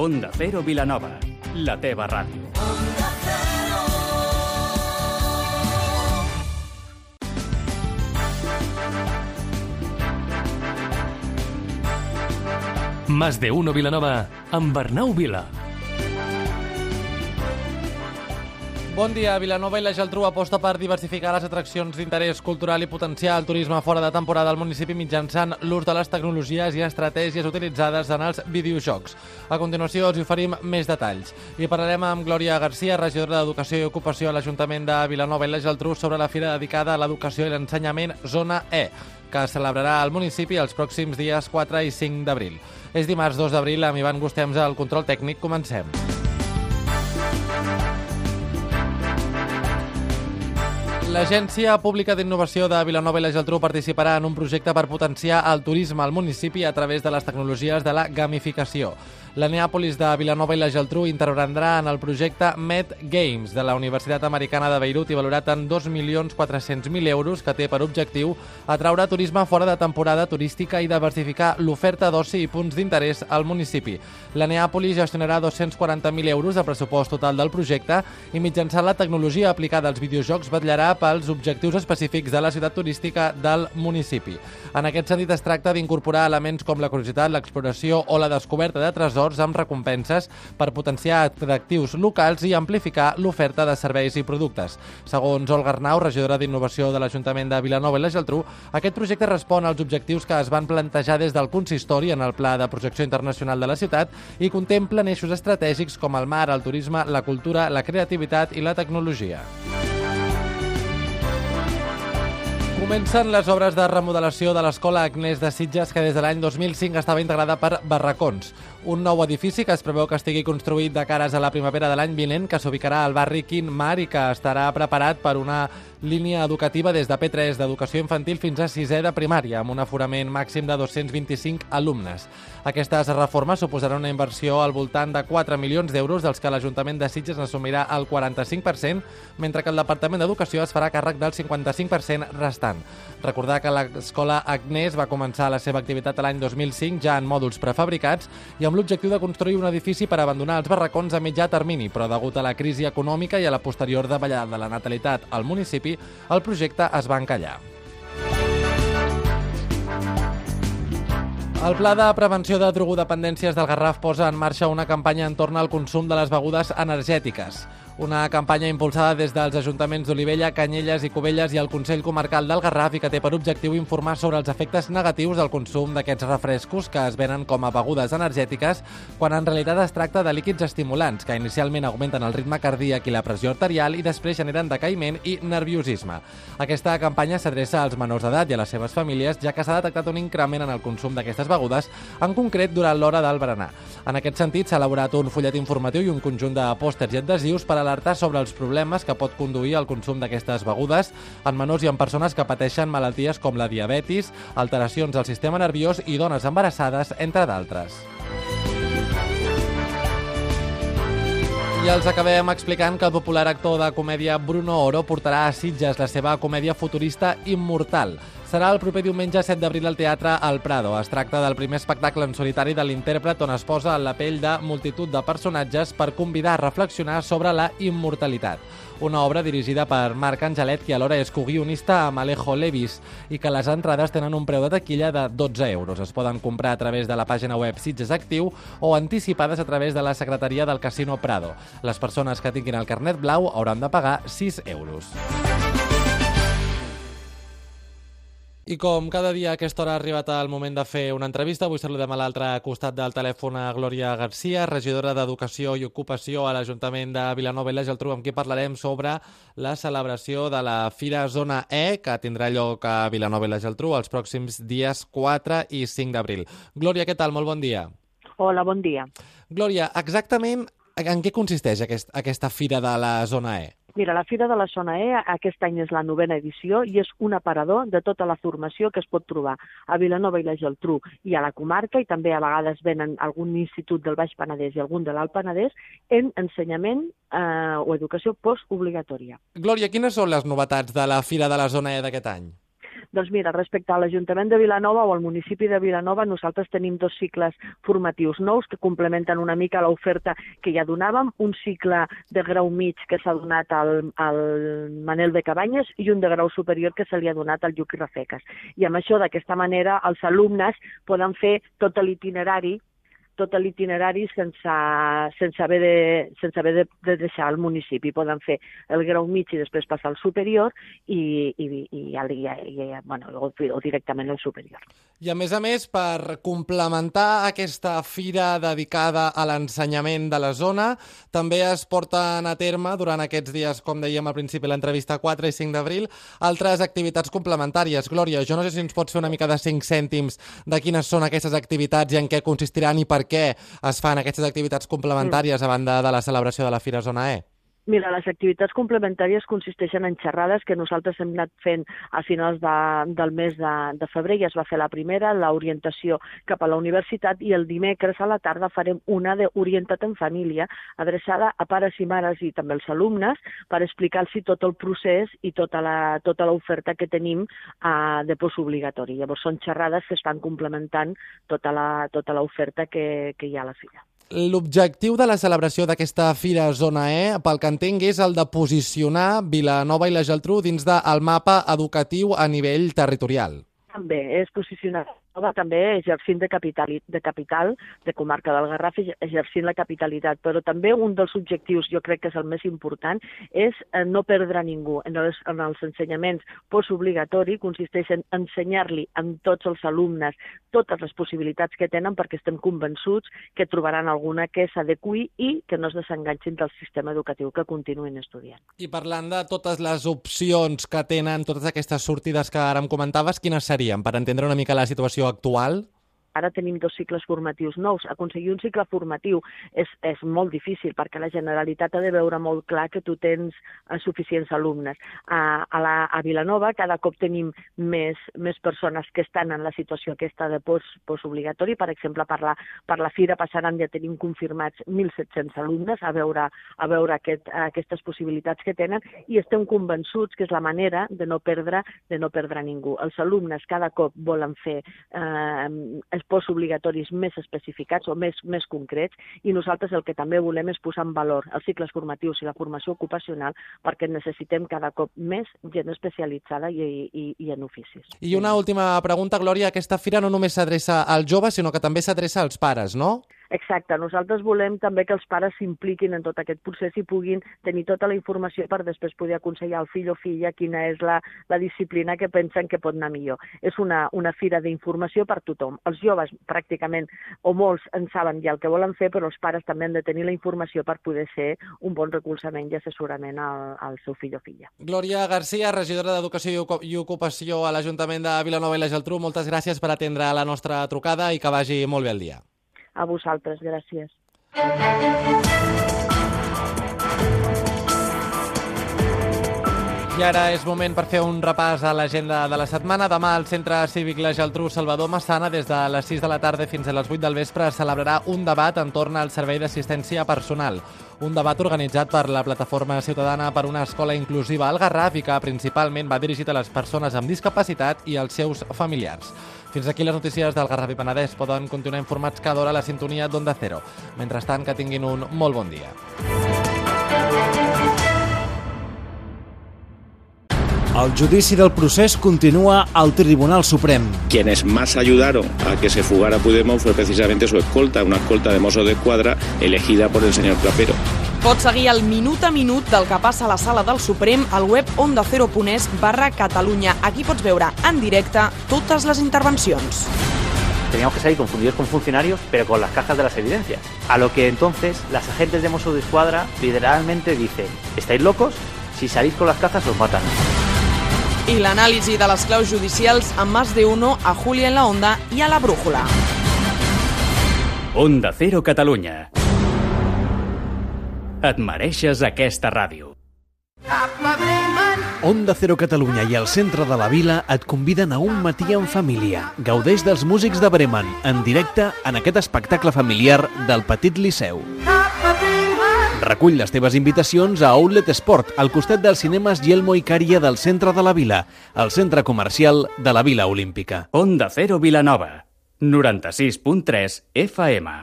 Onda Cero Vilanova, la teva ràdio. Más de uno Vilanova amb Bernau Vila. Bon dia. Vilanova i la Geltrú aposta per diversificar les atraccions d'interès cultural i potenciar el turisme fora de temporada al municipi mitjançant l'ús de les tecnologies i estratègies utilitzades en els videojocs. A continuació els oferim més detalls. I parlarem amb Glòria Garcia, regidora d'Educació i Ocupació a l'Ajuntament de Vilanova i la Geltrú sobre la fira dedicada a l'educació i l'ensenyament Zona E que es celebrarà al municipi els pròxims dies 4 i 5 d'abril. És dimarts 2 d'abril amb Ivan Gustems al control tècnic. Comencem. L'Agència Pública d'Innovació de Vilanova i la Geltrú participarà en un projecte per potenciar el turisme al municipi a través de les tecnologies de la gamificació. La Neàpolis de Vilanova i la Geltrú intervendrà en el projecte Med Games de la Universitat Americana de Beirut i valorat en 2.400.000 euros que té per objectiu atraure turisme fora de temporada turística i diversificar l'oferta d'oci i punts d'interès al municipi. La Neàpolis gestionarà 240.000 euros de pressupost total del projecte i mitjançant la tecnologia aplicada als videojocs vetllarà pels objectius específics de la ciutat turística del municipi. En aquest sentit es tracta d'incorporar elements com la curiositat, l'exploració o la descoberta de tresors amb recompenses per potenciar atractius locals i amplificar l'oferta de serveis i productes. Segons Olga Arnau, regidora d'Innovació de l'Ajuntament de Vilanova i la Geltrú, aquest projecte respon als objectius que es van plantejar des del consistori en el Pla de Projecció Internacional de la ciutat i contemplen eixos estratègics com el mar, el turisme, la cultura, la creativitat i la tecnologia. Comencen les obres de remodelació de l'Escola Agnès de Sitges, que des de l'any 2005 estava integrada per barracons. Un nou edifici que es preveu que estigui construït de cares a la primavera de l'any vinent, que s'ubicarà al barri Quin Mar i que estarà preparat per una línia educativa des de P3 d'educació infantil fins a 6è de primària, amb un aforament màxim de 225 alumnes. Aquestes reformes suposaran una inversió al voltant de 4 milions d'euros, dels que l'Ajuntament de Sitges n'assumirà el 45%, mentre que el Departament d'Educació es farà càrrec del 55% restant. Recordar que l'escola Agnès va començar la seva activitat l'any 2005 ja en mòduls prefabricats i amb l'objectiu de construir un edifici per abandonar els barracons a mitjà termini, però degut a la crisi econòmica i a la posterior davallada de la natalitat al municipi, el projecte es va encallar. El Pla de Prevenció de Drogodependències del Garraf posa en marxa una campanya entorn al consum de les begudes energètiques. Una campanya impulsada des dels ajuntaments d'Olivella, Canyelles i Cubelles i el Consell Comarcal del Garraf i que té per objectiu informar sobre els efectes negatius del consum d'aquests refrescos que es venen com a begudes energètiques quan en realitat es tracta de líquids estimulants que inicialment augmenten el ritme cardíac i la pressió arterial i després generen decaïment i nerviosisme. Aquesta campanya s'adreça als menors d'edat i a les seves famílies ja que s'ha detectat un increment en el consum d'aquestes begudes, en concret durant l'hora del berenar. En aquest sentit s'ha elaborat un fullet informatiu i un conjunt de pòsters i adhesius per a alertar sobre els problemes que pot conduir al consum d'aquestes begudes en menors i en persones que pateixen malalties com la diabetis, alteracions del sistema nerviós i dones embarassades, entre d'altres. I els acabem explicant que el popular actor de comèdia Bruno Oro portarà a Sitges la seva comèdia futurista Immortal. Serà el proper diumenge 7 d'abril al Teatre El Prado. Es tracta del primer espectacle en solitari de l'intèrpret on es posa en la pell de multitud de personatges per convidar a reflexionar sobre la immortalitat. Una obra dirigida per Marc Angelet, qui alhora és coguionista amb Alejo Levis, i que les entrades tenen un preu de taquilla de 12 euros. Es poden comprar a través de la pàgina web Sitges Actiu o anticipades a través de la secretaria del Casino Prado. Les persones que tinguin el carnet blau hauran de pagar 6 euros. I com cada dia a aquesta hora ha arribat el moment de fer una entrevista, avui saludem a l'altre costat del telèfon a Glòria Garcia, regidora d'Educació i Ocupació a l'Ajuntament de Vilanova i la Geltrú, amb qui parlarem sobre la celebració de la Fira Zona E, que tindrà lloc a Vilanova i la Geltrú els pròxims dies 4 i 5 d'abril. Glòria, què tal? Molt bon dia. Hola, bon dia. Glòria, exactament en què consisteix aquest, aquesta Fira de la Zona E? Mira, la Fira de la Zona E aquest any és la novena edició i és un aparador de tota la formació que es pot trobar a Vilanova i la Geltrú i a la comarca i també a vegades venen algun institut del Baix Penedès i algun de l'Alt Penedès en ensenyament eh, o educació postobligatòria. Glòria, quines són les novetats de la Fira de la Zona E d'aquest any? Doncs mira, respecte a l'Ajuntament de Vilanova o al municipi de Vilanova, nosaltres tenim dos cicles formatius nous que complementen una mica l'oferta que ja donàvem, un cicle de grau mig que s'ha donat al, al Manel de Cabanyes i un de grau superior que se li ha donat al Lluc Rafeques. I amb això, d'aquesta manera, els alumnes poden fer tot l'itinerari tot l'itinerari sense, sense haver, de, sense haver de, de deixar el municipi. Poden fer el grau mig i després passar al superior i, i, i, i, i, bueno, o, o directament al superior. I a més a més, per complementar aquesta fira dedicada a l'ensenyament de la zona, també es porten a terme durant aquests dies, com dèiem al principi l'entrevista 4 i 5 d'abril, altres activitats complementàries. Glòria, jo no sé si ens pots fer una mica de 5 cèntims de quines són aquestes activitats i en què consistiran i per què es fan aquestes activitats complementàries a banda de la celebració de la Fira Zona E? Mira, les activitats complementàries consisteixen en xerrades que nosaltres hem anat fent a finals de, del mes de, de febrer, ja es va fer la primera, l'orientació cap a la universitat, i el dimecres a la tarda farem una d'orientat en família, adreçada a pares i mares i també als alumnes, per explicar-los tot el procés i tota l'oferta tota que tenim uh, de postobligatori. Llavors són xerrades que estan complementant tota l'oferta tota que, que hi ha a la filla. L'objectiu de la celebració d'aquesta Fira Zona E, pel que entenc, és el de posicionar Vilanova i la Geltrú dins del mapa educatiu a nivell territorial. També és posicionar Nova també exercint de capital, de capital, de comarca del Garraf, exercint la capitalitat. Però també un dels objectius, jo crec que és el més important, és eh, no perdre ningú. En els, en els ensenyaments postobligatori consisteix en ensenyar-li a tots els alumnes totes les possibilitats que tenen perquè estem convençuts que trobaran alguna que s'adequi i que no es desenganxin del sistema educatiu, que continuïn estudiant. I parlant de totes les opcions que tenen, totes aquestes sortides que ara em comentaves, quines serien, per entendre una mica la situació situació actual? Ara tenim dos cicles formatius nous. Aconseguir un cicle formatiu és, és molt difícil perquè la Generalitat ha de veure molt clar que tu tens uh, suficients alumnes. A, a, la, a Vilanova cada cop tenim més, més persones que estan en la situació aquesta de post, postobligatori. Per exemple, per la, per la Fira passaran ja tenim confirmats 1.700 alumnes a veure, a veure aquest, aquestes possibilitats que tenen i estem convençuts que és la manera de no perdre, de no perdre ningú. Els alumnes cada cop volen fer eh, els postobligatoris més especificats o més, més concrets i nosaltres el que també volem és posar en valor els cicles formatius i la formació ocupacional perquè necessitem cada cop més gent especialitzada i, i, i en oficis. I una última pregunta, Glòria. Aquesta fira no només s'adreça als joves, sinó que també s'adreça als pares, no? Exacte, nosaltres volem també que els pares s'impliquin en tot aquest procés i puguin tenir tota la informació per després poder aconsellar al fill o filla quina és la, la disciplina que pensen que pot anar millor. És una, una fira d'informació per tothom. Els joves pràcticament o molts en saben ja el que volen fer, però els pares també han de tenir la informació per poder ser un bon recolzament i assessorament al, al seu fill o filla. Glòria Garcia, regidora d'Educació i Ocupació a l'Ajuntament de Vilanova i la Geltrú, moltes gràcies per atendre la nostra trucada i que vagi molt bé el dia. A vosaltres, gràcies. I ara és moment per fer un repàs a l'agenda de la setmana. Demà al Centre Cívic La Geltrú Salvador Massana, des de les 6 de la tarda fins a les 8 del vespre, es celebrarà un debat entorn al servei d'assistència personal. Un debat organitzat per la Plataforma Ciutadana per una escola inclusiva al Garraf i que principalment va dirigit a les persones amb discapacitat i als seus familiars. Fins aquí les notícies del Garraf i Penedès. Poden continuar informats cada hora a la sintonia d'Onda Cero. Mentrestant, que tinguin un molt bon dia. El judici del procés continua al Tribunal Suprem. Quienes más ayudaron a que se fugara Puigdemont fue precisamente su escolta, una escolta de mozo de escuadra elegida por el señor Clapero. Pots seguir el minut a minut del que passa a la sala del Suprem al web ondacero.es barra Catalunya. Aquí pots veure en directe totes les intervencions. Teníamos que salir confundidos con funcionarios, pero con las cajas de las evidencias. A lo que entonces las agentes de Mossos de Escuadra literalmente dicen, ¿estáis locos? Si salís con las cajas os matan. I l'anàlisi de les claus judicials amb Más de Uno, a Julia en la Onda i a la Brújula. Onda Cero Catalunya. Et mereixes aquesta ràdio. Onda Cero Catalunya i el centre de la vila et conviden a un matí en família. Gaudeix dels músics de Bremen, en directe en aquest espectacle familiar del Petit Liceu. Recull les teves invitacions a Outlet Sport, al costat dels cinemes Yelmo i Cària del centre de la vila, el centre comercial de la Vila Olímpica. Onda Cero Vilanova. 96.3 FM.